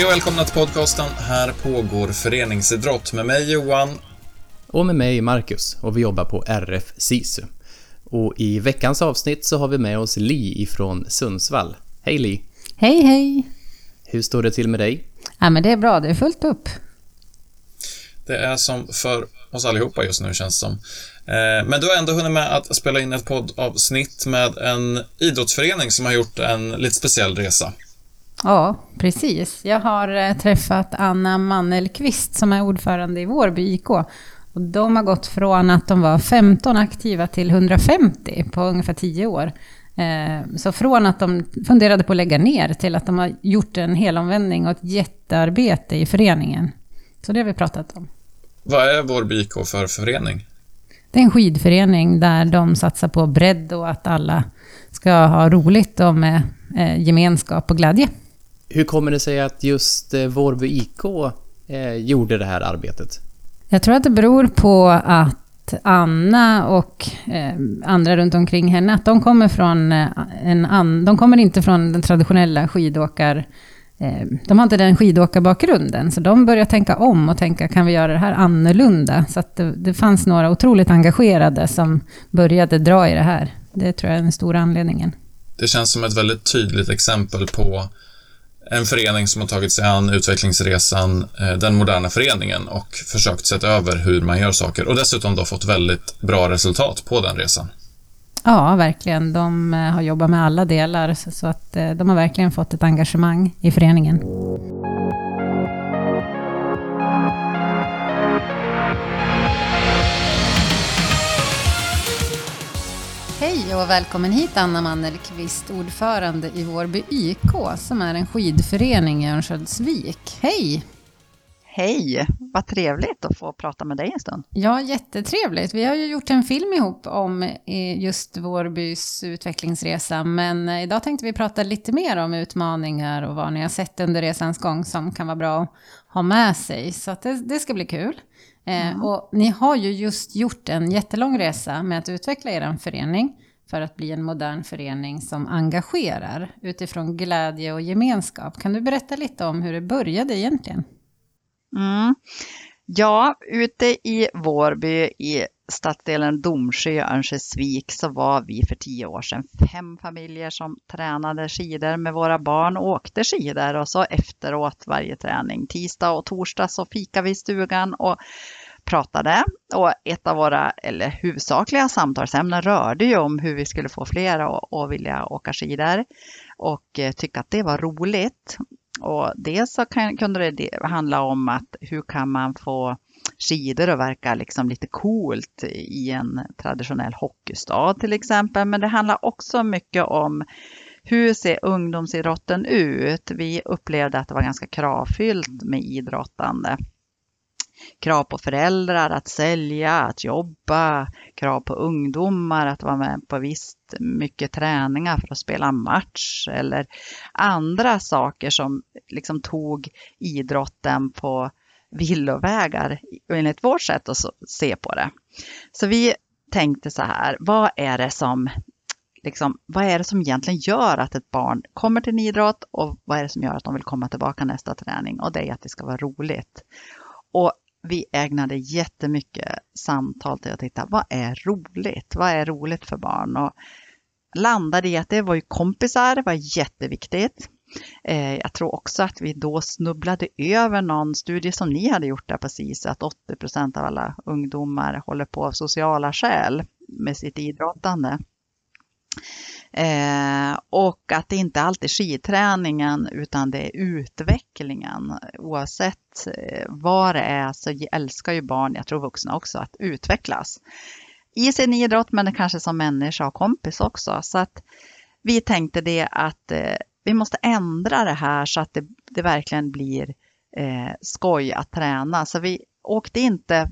Hej och välkomna till podcasten Här pågår föreningsidrott med mig Johan. Och med mig Marcus och vi jobbar på RF SISU. Och i veckans avsnitt så har vi med oss Li ifrån Sundsvall. Hej Li! Hej hej! Hur står det till med dig? Ja men det är bra, det är fullt upp. Det är som för oss allihopa just nu känns det som. Eh, men du har ändå hunnit med att spela in ett poddavsnitt med en idrottsförening som har gjort en lite speciell resa. Ja, precis. Jag har eh, träffat Anna Mannelqvist som är ordförande i Vårby IK. Och de har gått från att de var 15 aktiva till 150 på ungefär 10 år. Eh, så från att de funderade på att lägga ner till att de har gjort en helomvändning och ett jättearbete i föreningen. Så det har vi pratat om. Vad är Vårby IK för förening? Det är en skidförening där de satsar på bredd och att alla ska ha roligt och med eh, gemenskap och glädje. Hur kommer det sig att just eh, Vårby IK eh, gjorde det här arbetet? Jag tror att det beror på att Anna och eh, andra runt omkring henne, att de kommer från en an, de kommer inte från den traditionella skidåkar... Eh, de har inte den skidåkarbakgrunden, så de börjar tänka om och tänka, kan vi göra det här annorlunda? Så att det, det fanns några otroligt engagerade som började dra i det här. Det tror jag är den stora anledningen. Det känns som ett väldigt tydligt exempel på en förening som har tagit sig an utvecklingsresan, eh, den moderna föreningen och försökt sätta över hur man gör saker och dessutom då fått väldigt bra resultat på den resan. Ja, verkligen. De eh, har jobbat med alla delar så att eh, de har verkligen fått ett engagemang i föreningen. Hej och välkommen hit Anna Mannelqvist, ordförande i Vårby IK, som är en skidförening i Örnsköldsvik. Hej! Hej! Vad trevligt att få prata med dig en stund. Ja, jättetrevligt. Vi har ju gjort en film ihop om eh, just Vårbys utvecklingsresa, men eh, idag tänkte vi prata lite mer om utmaningar och vad ni har sett under resans gång som kan vara bra att ha med sig. Så det, det, ska bli kul. Mm. och ni har ju just gjort en jättelång resa med att utveckla er förening för att bli en modern förening som engagerar utifrån glädje och gemenskap. Kan du berätta lite om hur det började egentligen? Mm. Ja, ute i Vårby i stadsdelen Domsjö, Örnsköldsvik, så var vi för tio år sedan fem familjer som tränade skidor med våra barn och åkte skidor och så efteråt varje träning. Tisdag och torsdag så fikade vi i stugan och pratade och ett av våra, eller huvudsakliga samtalsämnen rörde ju om hur vi skulle få fler att vilja åka skidor och eh, tycka att det var roligt. Och dels så kan, kunde det handla om att hur kan man få skidor och verkar liksom lite coolt i en traditionell hockeystad till exempel. Men det handlar också mycket om hur ser ungdomsidrotten ut? Vi upplevde att det var ganska kravfyllt med idrottande krav på föräldrar att sälja, att jobba, krav på ungdomar att vara med på visst mycket träningar för att spela match eller andra saker som liksom tog idrotten på villovägar enligt vårt sätt att se på det. Så vi tänkte så här, vad är det som Liksom, vad är det som egentligen gör att ett barn kommer till en idrott och vad är det som gör att de vill komma tillbaka nästa träning? Och det är att det ska vara roligt. Och vi ägnade jättemycket samtal till att titta, vad är roligt? Vad är roligt för barn? Och landade i att det var ju kompisar, det var jätteviktigt. Eh, jag tror också att vi då snubblade över någon studie som ni hade gjort där precis, att 80 procent av alla ungdomar håller på av sociala skäl med sitt idrottande. Eh, och att det inte alltid är skidträningen utan det är utvecklingen. Oavsett eh, vad det är så älskar ju barn, jag tror vuxna också, att utvecklas. I sin idrott men kanske som människa och kompis också. Så att vi tänkte det att eh, vi måste ändra det här så att det, det verkligen blir eh, skoj att träna. Så vi åkte inte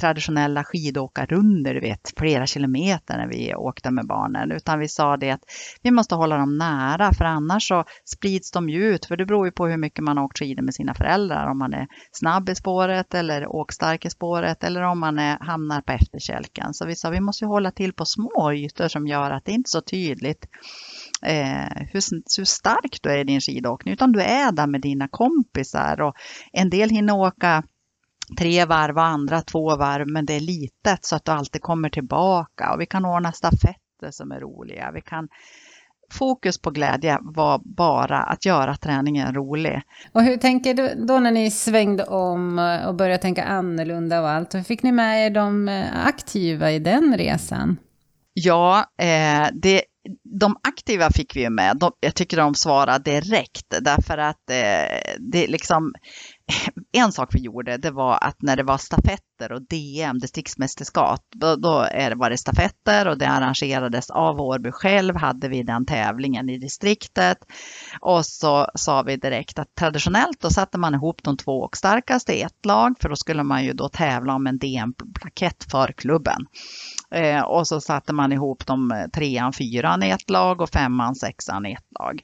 traditionella skidåkarrunder, du vet, flera kilometer när vi åkte med barnen, utan vi sa det att vi måste hålla dem nära, för annars så sprids de ju ut, för det beror ju på hur mycket man har åkt skidor med sina föräldrar, om man är snabb i spåret eller åkstark i spåret eller om man är, hamnar på efterkälken. Så vi sa vi måste hålla till på små ytor som gör att det inte är så tydligt eh, hur, hur stark du är i din skidåkning, utan du är där med dina kompisar och en del hinner åka tre varv och andra två varv, men det är litet så att du alltid kommer tillbaka och vi kan ordna stafetter som är roliga. Vi kan Fokus på glädje var bara att göra träningen rolig. Och hur tänker du då när ni svängde om och började tänka annorlunda och allt? Hur fick ni med er de aktiva i den resan? Ja, eh, det, de aktiva fick vi ju med. De, jag tycker de svarade direkt därför att eh, det liksom en sak vi gjorde, det var att när det var stafett stafetter och DM, distriktsmästerskap, då, då var det stafetter och det arrangerades av Årby själv, hade vi den tävlingen i distriktet. Och så sa vi direkt att traditionellt då satte man ihop de två och starkaste i ett lag, för då skulle man ju då tävla om en DM-plakett för klubben. Eh, och så satte man ihop de eh, trean, fyran i ett lag och femman, sexan i ett lag.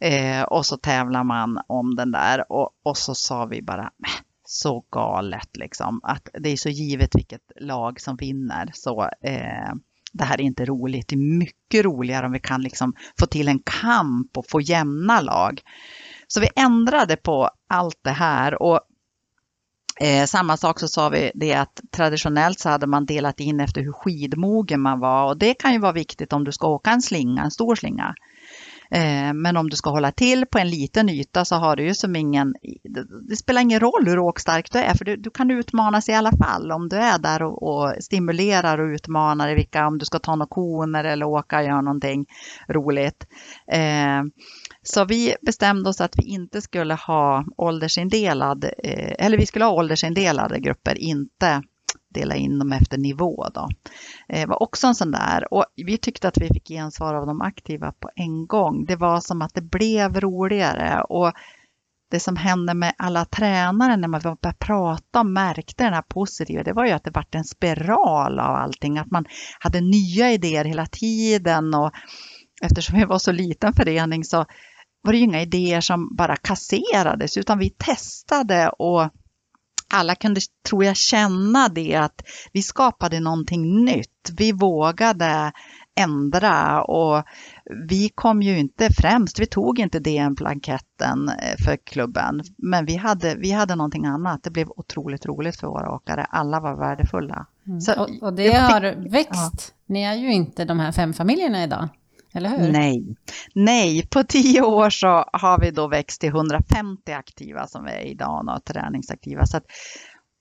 Eh, och så tävlar man om den där och, och så sa vi bara så galet liksom att det är så givet vilket lag som vinner. Så eh, det här är inte roligt. Det är mycket roligare om vi kan liksom få till en kamp och få jämna lag. Så vi ändrade på allt det här och Eh, samma sak så sa vi det att traditionellt så hade man delat in efter hur skidmogen man var och det kan ju vara viktigt om du ska åka en slinga, en stor slinga. Eh, men om du ska hålla till på en liten yta så har du ju som ingen, det spelar ingen roll hur åkstark du är för du, du kan utmanas i alla fall om du är där och, och stimulerar och utmanar i vilka, om du ska ta några koner eller åka och göra någonting roligt. Eh, så vi bestämde oss att vi inte skulle ha åldersindelad, eh, eller vi skulle ha åldersindelade grupper, inte dela in dem efter nivå. Då. Det var också en sån där och vi tyckte att vi fick gensvar av de aktiva på en gång. Det var som att det blev roligare och det som hände med alla tränare när man började prata och märkte den här positiva, det var ju att det vart en spiral av allting, att man hade nya idéer hela tiden och eftersom vi var så liten förening så var det ju inga idéer som bara kasserades utan vi testade och alla kunde, tror jag, känna det att vi skapade någonting nytt. Vi vågade ändra och vi kom ju inte främst. Vi tog inte DN-blanketten eh, för klubben, men vi hade, vi hade någonting annat. Det blev otroligt roligt för våra åkare. Alla var värdefulla. Mm. Så, och, och, det har växt. Ja. Ni är ju inte de här fem familjerna idag. Eller hur? Nej. Nej, på tio år så har vi då växt till 150 aktiva som vi är idag och träningsaktiva. Så att,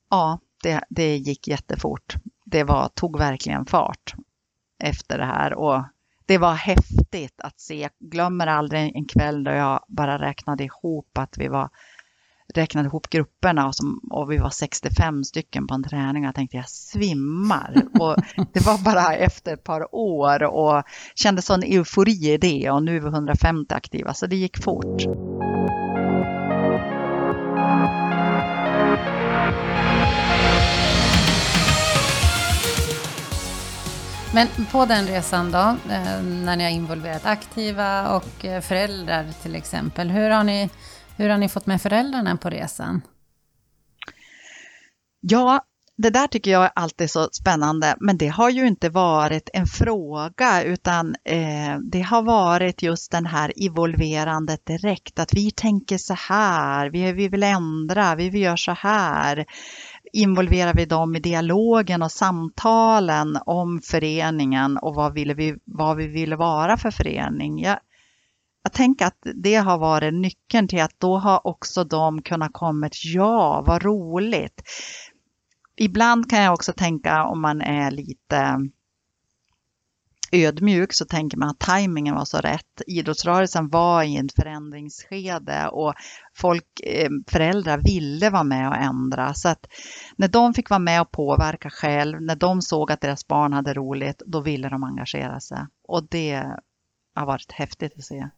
ja, det, det gick jättefort. Det var, tog verkligen fart efter det här och det var häftigt att se. Jag glömmer aldrig en kväll då jag bara räknade ihop att vi var räknade ihop grupperna och, som, och vi var 65 stycken på en träning och jag tänkte jag svimmar. Och det var bara efter ett par år och kände sån eufori i det och nu är vi 150 aktiva så det gick fort. Men på den resan då, eh, när ni har involverat aktiva och eh, föräldrar till exempel, hur har ni hur har ni fått med föräldrarna på resan? Ja, det där tycker jag är alltid så spännande, men det har ju inte varit en fråga utan eh, det har varit just den här involverandet direkt, att vi tänker så här, vi, vi vill ändra, vi vill göra så här. Involverar vi dem i dialogen och samtalen om föreningen och vad, vill vi, vad vi vill vara för förening? Jag, jag tänker att det har varit nyckeln till att då har också de kunnat komma ja, vad roligt. Ibland kan jag också tänka om man är lite ödmjuk så tänker man att tajmingen var så rätt. Idrottsrörelsen var i ett förändringsskede och folk, eh, föräldrar ville vara med och ändra. Så att när de fick vara med och påverka själv, när de såg att deras barn hade roligt, då ville de engagera sig. Och det har varit häftigt att se.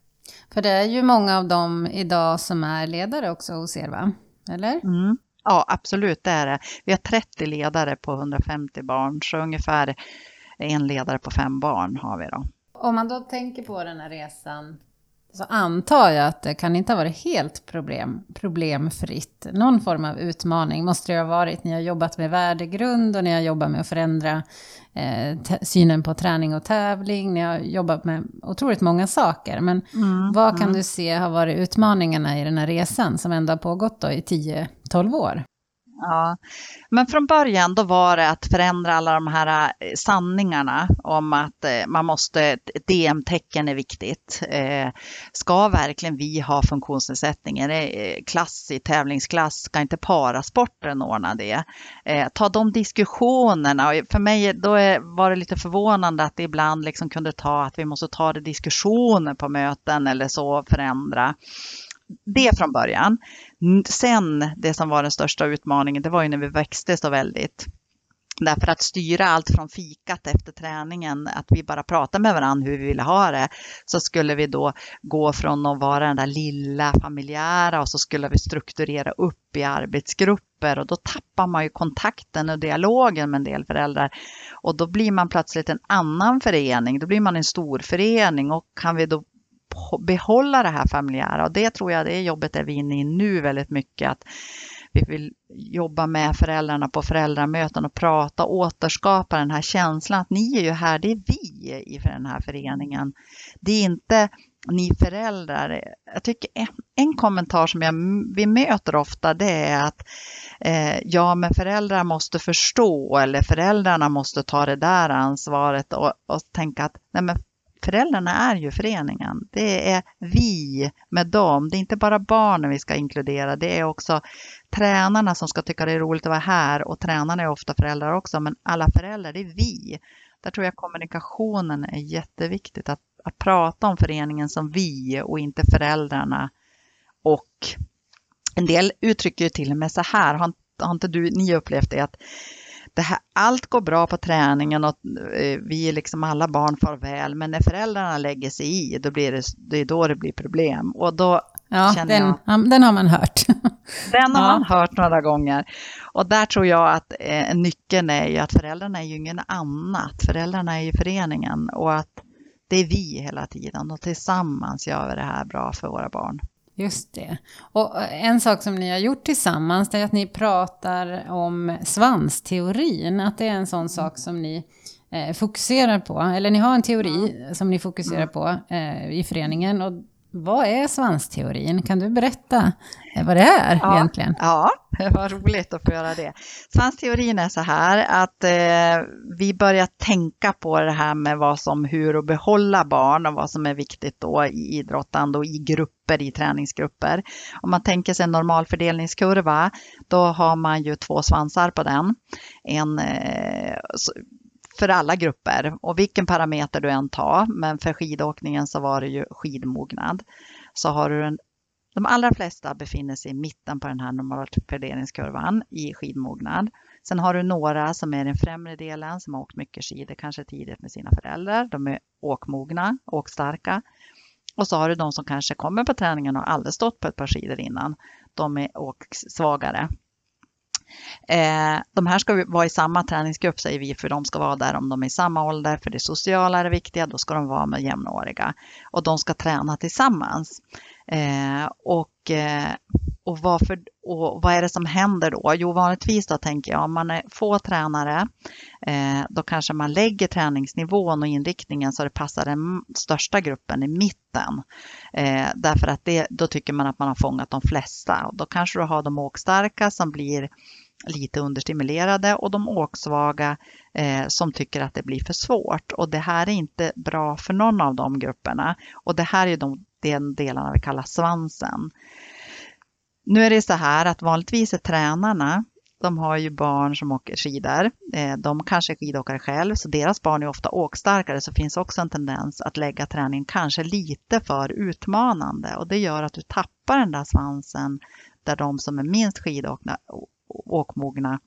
För det är ju många av dem idag som är ledare också hos er, va? Eller? Mm. Ja, absolut, det är det. Vi har 30 ledare på 150 barn, så ungefär en ledare på fem barn har vi då. Om man då tänker på den här resan så antar jag att det kan inte ha varit helt problem, problemfritt. Någon form av utmaning måste det ha varit. Ni har jobbat med värdegrund och ni har jobbat med att förändra eh, synen på träning och tävling. Ni har jobbat med otroligt många saker. Men mm, vad kan mm. du se har varit utmaningarna i den här resan som ändå har pågått då i 10-12 år? Ja, men från början då var det att förändra alla de här eh, sanningarna om att eh, man måste, DM-tecken är viktigt. Eh, ska verkligen vi ha funktionsnedsättning? Är det klass i tävlingsklass? Ska inte parasporten ordna det? Ta de diskussionerna. För mig då var det lite förvånande att det ibland liksom kunde ta att vi måste ta det diskussioner på möten eller så, förändra det från början. Sen, det som var den största utmaningen, det var ju när vi växte så väldigt. Därför att styra allt från fikat efter träningen, att vi bara pratade med varandra hur vi ville ha det, så skulle vi då gå från att vara den där lilla familjära och så skulle vi strukturera upp i arbetsgrupper och då tappar man ju kontakten och dialogen med en del föräldrar. Och då blir man plötsligt en annan förening, då blir man en stor förening och kan vi då behålla det här familjära och det tror jag det jobbet är vi inne i nu väldigt mycket. Att vi vill jobba med föräldrarna på föräldramöten och prata återskapa den här känslan att ni är ju här, det är vi i den här föreningen. Det är inte ni föräldrar. Jag tycker en, en kommentar som jag, vi möter ofta det är att eh, ja, men föräldrar måste förstå eller föräldrarna måste ta det där ansvaret och, och tänka att nej men föräldrarna är ju föreningen. Det är vi med dem. Det är inte bara barnen vi ska inkludera. Det är också tränarna som ska tycka det är roligt att vara här och tränarna är ofta föräldrar också. Men alla föräldrar, det är vi. Där tror jag kommunikationen är jätteviktigt. Att, att prata om föreningen som vi och inte föräldrarna. Och en del uttrycker ju till och med så här, har, har inte du, ni upplevt det? att det här, allt går bra på träningen och eh, vi liksom alla barn far väl. Men när föräldrarna lägger sig i, då blir det, det är då det blir problem. Och då ja, känner den, jag, den har man hört. Den har ja. man hört några gånger. Och där tror jag att eh, nyckeln är ju att föräldrarna är ju ingen annat. Föräldrarna är ju föreningen och att det är vi hela tiden och tillsammans gör vi det här bra för våra barn. Just det. Och eh, en sak som ni har gjort tillsammans det är att ni pratar om svansteorin. Att det är en sån sak som ni eh, fokuserar på. Eller ni har en teori mm. som ni fokuserar mm. på eh, i föreningen. Och vad är svansteorin? Kan du berätta eh, vad det är ja, egentligen? Ja, vad roligt att få göra det. Svansteorin är så här att eh, vi börjar tänka på det här med vad som, hur att behålla barn och vad som är viktigt då i idrottande och i grupper, i träningsgrupper. Om man tänker sig en normalfördelningskurva, då har man ju två svansar på den. En eh, för alla grupper och vilken parameter du än tar. Men för skidåkningen så var det ju skidmognad. Så har du en, de allra flesta befinner sig i mitten på den här normalfördelningskurvan i skidmognad. Sen har du några som är i den främre delen som har åkt mycket skidor, kanske tidigt med sina föräldrar. De är åkmogna, åkstarka. Och så har du de som kanske kommer på träningen och aldrig stått på ett par skidor innan. De är åksvagare. Eh, de här ska vara i samma träningsgrupp säger vi, för de ska vara där om de är i samma ålder, för det sociala är det viktiga, då ska de vara med jämnåriga. Och de ska träna tillsammans. Eh, och, eh, och, varför, och vad är det som händer då? Jo, vanligtvis då tänker jag om man är få tränare, eh, då kanske man lägger träningsnivån och inriktningen så det passar den största gruppen i mitten. Eh, därför att det, då tycker man att man har fångat de flesta. Och då kanske du har de åkstarka som blir lite understimulerade och de åksvaga eh, som tycker att det blir för svårt. Och det här är inte bra för någon av de grupperna. Och det här är de, den delarna vi kallar svansen. Nu är det så här att vanligtvis är tränarna, de har ju barn som åker skidor. Eh, de kanske är skidåkare själv, så deras barn är ofta åkstarkare, så finns också en tendens att lägga träningen kanske lite för utmanande och det gör att du tappar den där svansen där de som är minst skidåkna åkmogna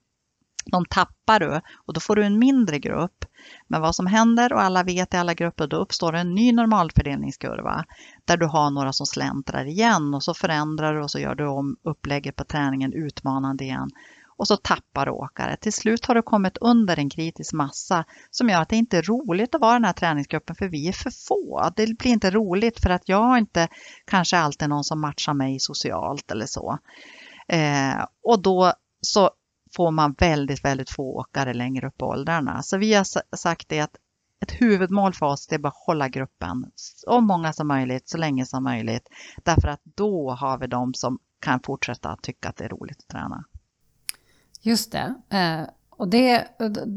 De tappar du och då får du en mindre grupp. Men vad som händer och alla vet i alla grupper, då uppstår en ny normalfördelningskurva där du har några som släntrar igen och så förändrar du och så gör du om upplägget på träningen utmanande igen och så tappar du åkare. Till slut har du kommit under en kritisk massa som gör att det inte är roligt att vara i den här träningsgruppen för vi är för få. Det blir inte roligt för att jag har inte kanske alltid någon som matchar mig socialt eller så. Eh, och då så får man väldigt, väldigt få åkare längre upp i åldrarna. Så vi har sagt det att ett huvudmål för oss är att behålla gruppen så många som möjligt, så länge som möjligt. Därför att då har vi de som kan fortsätta att tycka att det är roligt att träna. Just det. Eh, och, det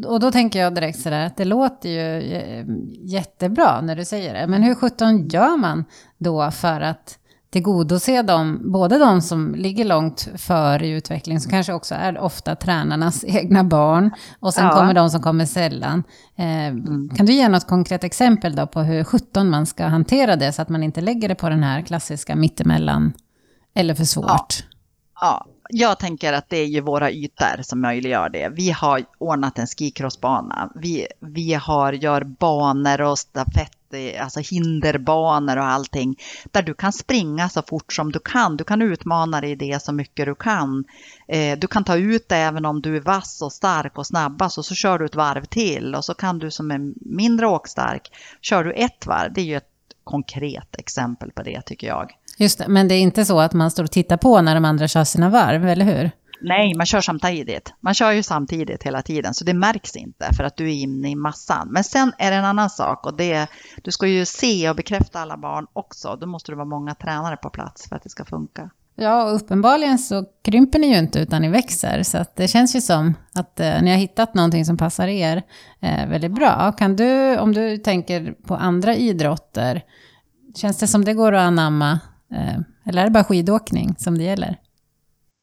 och då tänker jag direkt sådär att det låter ju eh, jättebra när du säger det. Men hur sjutton gör man då för att tillgodose dem, både de som ligger långt före i utveckling, som kanske också är ofta tränarnas egna barn, och sen ja. kommer de som kommer sällan. Eh, mm. Kan du ge något konkret exempel då på hur 17 man ska hantera det, så att man inte lägger det på den här klassiska mittemellan, eller för svårt? Ja. ja jag tänker att det är ju våra ytor som möjliggör det. Vi har ordnat en skicrossbana. Vi, vi har, gör banor och stafett, alltså hinderbanor och allting. Där du kan springa så fort som du kan. Du kan utmana dig i det så mycket du kan. Eh, du kan ta ut det även om du är vass och stark och snabbast och så kör du ett varv till. Och så kan du som är mindre åkstark, kör du ett varv. Det är ju ett konkret exempel på det tycker jag. Just det, men det är inte så att man står och tittar på när de andra kör sina varv, eller hur? Nej, man kör samtidigt. Man kör ju samtidigt hela tiden, så det märks inte för att du är inne i massan. Men sen är det en annan sak och det är, du ska ju se och bekräfta alla barn också. Då måste det vara många tränare på plats för att det ska funka. Ja, och uppenbarligen så krymper ni ju inte utan ni växer. Så att det känns ju som att eh, ni har hittat någonting som passar er eh, väldigt bra. Kan du, om du tänker på andra idrotter, känns det som det går att anamma Eh, eller är det bara skidåkning som det gäller?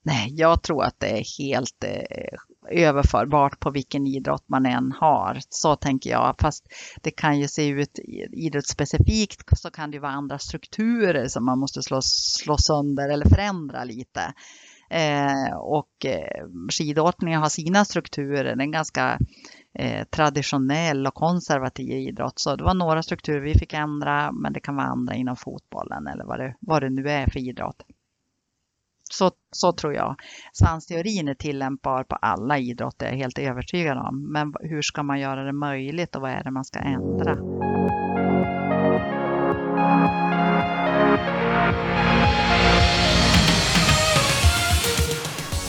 Nej, jag tror att det är helt eh, överförbart på vilken idrott man än har. Så tänker jag. Fast det kan ju se ut idrottsspecifikt så kan det vara andra strukturer som man måste slå, slå sönder eller förändra lite. Eh, och eh, skidåkningen har sina strukturer. Den ganska eh, traditionell och konservativ idrott. Så det var några strukturer vi fick ändra, men det kan vara andra inom fotbollen eller vad det, vad det nu är för idrott. Så, så tror jag. Svansteorin är tillämpbar på alla idrotter, jag är helt övertygad om. Men hur ska man göra det möjligt och vad är det man ska ändra?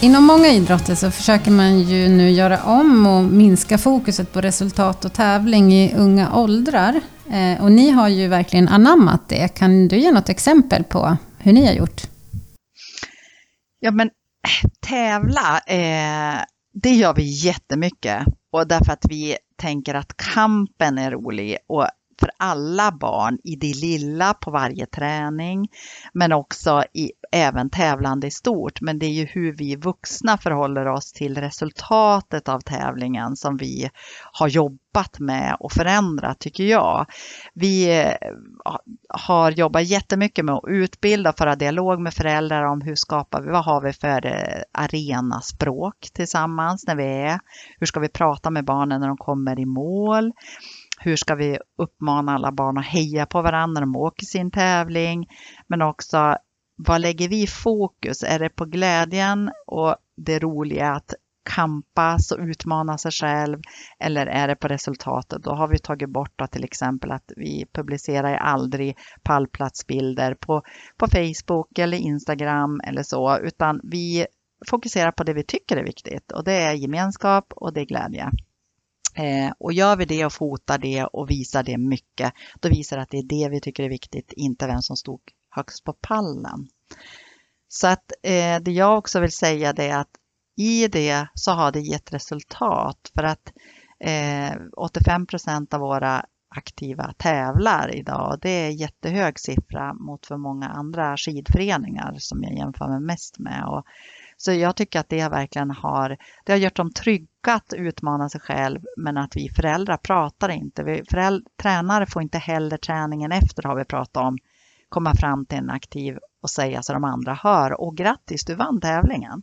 Inom många idrotter så försöker man ju nu göra om och minska fokuset på resultat och tävling i unga åldrar. Eh, och ni har ju verkligen anammat det. Kan du ge något exempel på hur ni har gjort? Ja, men tävla, eh, det gör vi jättemycket. Och därför att vi tänker att kampen är rolig och för alla barn i det lilla på varje träning, men också i, även tävlande i stort. Men det är ju hur vi vuxna förhåller oss till resultatet av tävlingen som vi har jobbat med och förändrat tycker jag. Vi eh, har jobbat jättemycket med att utbilda och föra dialog med föräldrar om hur skapar vi, vad har vi för eh, arenaspråk tillsammans när vi är, hur ska vi prata med barnen när de kommer i mål hur ska vi uppmana alla barn att heja på varandra när de åker sin tävling? Men också vad lägger vi fokus? Är det på glädjen och det roliga att kampas och utmana sig själv eller är det på resultatet? Då har vi tagit bort då, till exempel att vi publicerar aldrig pallplatsbilder på, på Facebook eller Instagram eller så, utan vi fokuserar på det vi tycker är viktigt och det är gemenskap och det är glädje. Eh, och gör vi det och fotar det och visar det mycket, då visar det att det är det vi tycker är viktigt, inte vem som stod högst på pallen. Så att eh, det jag också vill säga det är att i det så har det gett resultat för att eh, 85 procent av våra aktiva tävlar idag. Det är jättehög siffra mot för många andra skidföreningar som jag jämför mig mest med. Och så jag tycker att det verkligen har, det har gjort dem trygga att utmana sig själv men att vi föräldrar pratar inte. Vi föräldrar, tränare får inte heller träningen efter har vi pratat om komma fram till en aktiv och säga så de andra hör och grattis du vann tävlingen.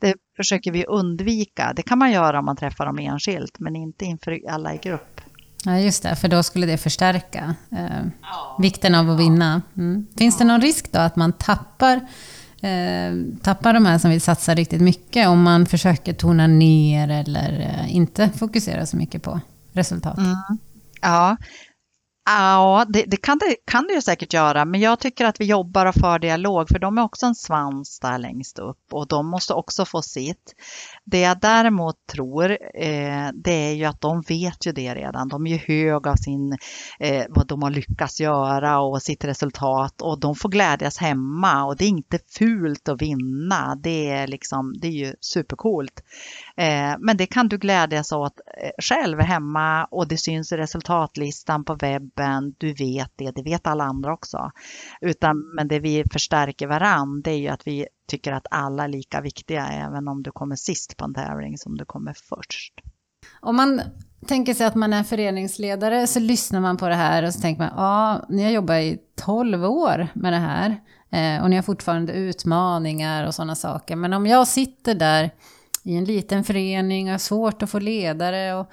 det försöker vi undvika. Det kan man göra om man träffar dem enskilt, men inte inför alla i grupp. Ja, just det, för då skulle det förstärka eh, vikten av att vinna. Mm. Finns det någon risk då att man tappar, eh, Eh, tappar de här som vill satsa riktigt mycket om man försöker tona ner eller eh, inte fokusera så mycket på resultat? Mm. Ja, Ja, det, det, kan det kan det ju säkert göra, men jag tycker att vi jobbar och för dialog, för de är också en svans där längst upp och de måste också få sitt. Det jag däremot tror, eh, det är ju att de vet ju det redan. De är ju hög av sin, eh, vad de har lyckats göra och sitt resultat och de får glädjas hemma och det är inte fult att vinna. Det är liksom, det är ju supercoolt. Eh, men det kan du glädjas åt eh, själv hemma och det syns i resultatlistan på webben. Du vet det, det vet alla andra också. Utan, men det vi förstärker varann, det är ju att vi tycker att alla är lika viktiga, även om du kommer sist på en tävling som du kommer först. Om man tänker sig att man är föreningsledare så lyssnar man på det här och så tänker man, ja, ni har jobbat i 12 år med det här eh, och ni har fortfarande utmaningar och sådana saker. Men om jag sitter där i en liten förening och har svårt att få ledare och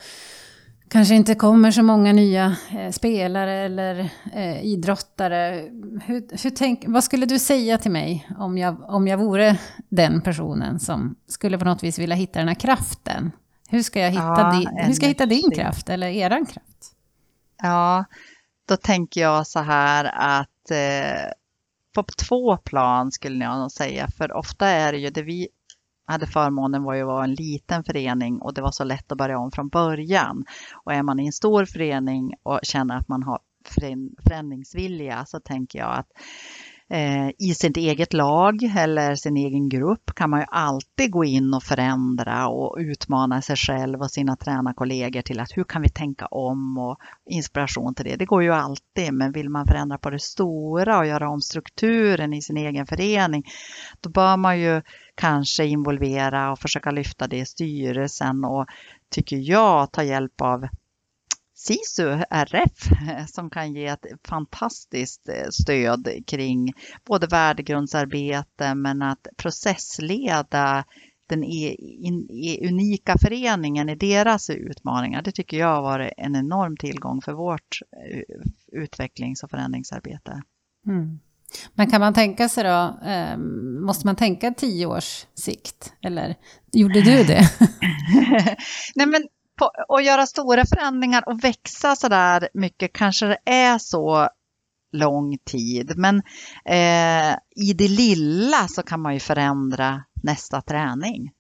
kanske inte kommer så många nya eh, spelare eller eh, idrottare. Hur, hur tänk, vad skulle du säga till mig om jag, om jag vore den personen som skulle på något vis vilja hitta den här kraften? Hur ska jag hitta, ja, din, hur ska jag hitta din kraft eller eran kraft? Ja, då tänker jag så här att eh, på två plan skulle jag nog säga, för ofta är det ju det vi hade förmånen var ju att vara en liten förening och det var så lätt att börja om från början. Och är man i en stor förening och känner att man har förändringsvilja så tänker jag att Eh, i sitt eget lag eller sin egen grupp kan man ju alltid gå in och förändra och utmana sig själv och sina tränarkollegor till att hur kan vi tänka om och inspiration till det. Det går ju alltid, men vill man förändra på det stora och göra om strukturen i sin egen förening, då bör man ju kanske involvera och försöka lyfta det i styrelsen och tycker jag ta hjälp av SISU RF som kan ge ett fantastiskt eh, stöd kring både värdegrundsarbete men att processleda den unika föreningen i deras utmaningar. Det tycker jag har varit en enorm tillgång för vårt eh, utvecklings och förändringsarbete. Mm. Men kan man tänka sig då, eh, måste man tänka tio års sikt? Eller gjorde du det? Nej men på, att göra stora förändringar och växa så där mycket kanske det är så lång tid. Men eh, i det lilla så kan man ju förändra nästa träning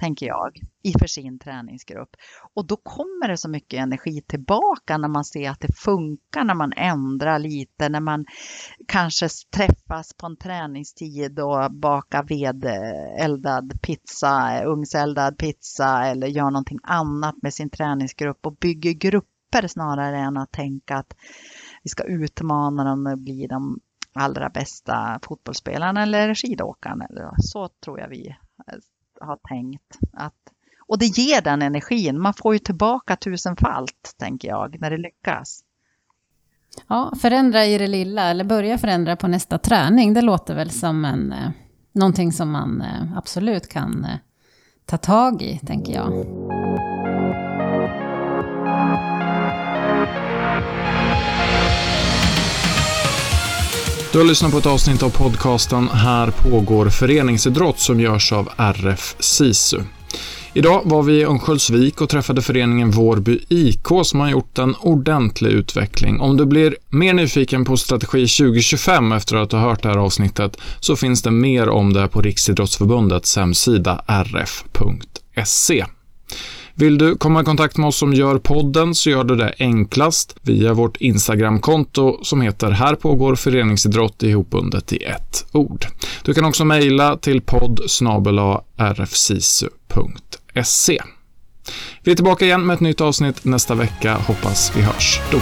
tänker jag, i för sin träningsgrupp. Och då kommer det så mycket energi tillbaka när man ser att det funkar, när man ändrar lite, när man kanske träffas på en träningstid och bakar vedeldad eh, pizza, eh, ugnseldad pizza eller gör någonting annat med sin träningsgrupp och bygger grupper snarare än att tänka att vi ska utmana dem och bli de allra bästa fotbollsspelarna eller skidåkarna. Så tror jag vi eh, har tänkt. Att, och det ger den energin. Man får ju tillbaka tusenfalt, tänker jag, när det lyckas. Ja, förändra i det lilla, eller börja förändra på nästa träning. Det låter väl som en, eh, någonting som man eh, absolut kan eh, ta tag i, tänker jag. Du har lyssnat på ett avsnitt av podcasten Här pågår föreningsidrott som görs av RF SISU. Idag var vi i Örnsköldsvik och träffade föreningen Vårby IK som har gjort en ordentlig utveckling. Om du blir mer nyfiken på strategi 2025 efter att ha hört det här avsnittet så finns det mer om det på Riksidrottsförbundets hemsida rf.se. Vill du komma i kontakt med oss som gör podden så gör du det enklast via vårt Instagramkonto som heter Här pågår föreningsidrott ihopbundet i ett ord. Du kan också mejla till podd rfsisu.se. Vi är tillbaka igen med ett nytt avsnitt nästa vecka. Hoppas vi hörs då.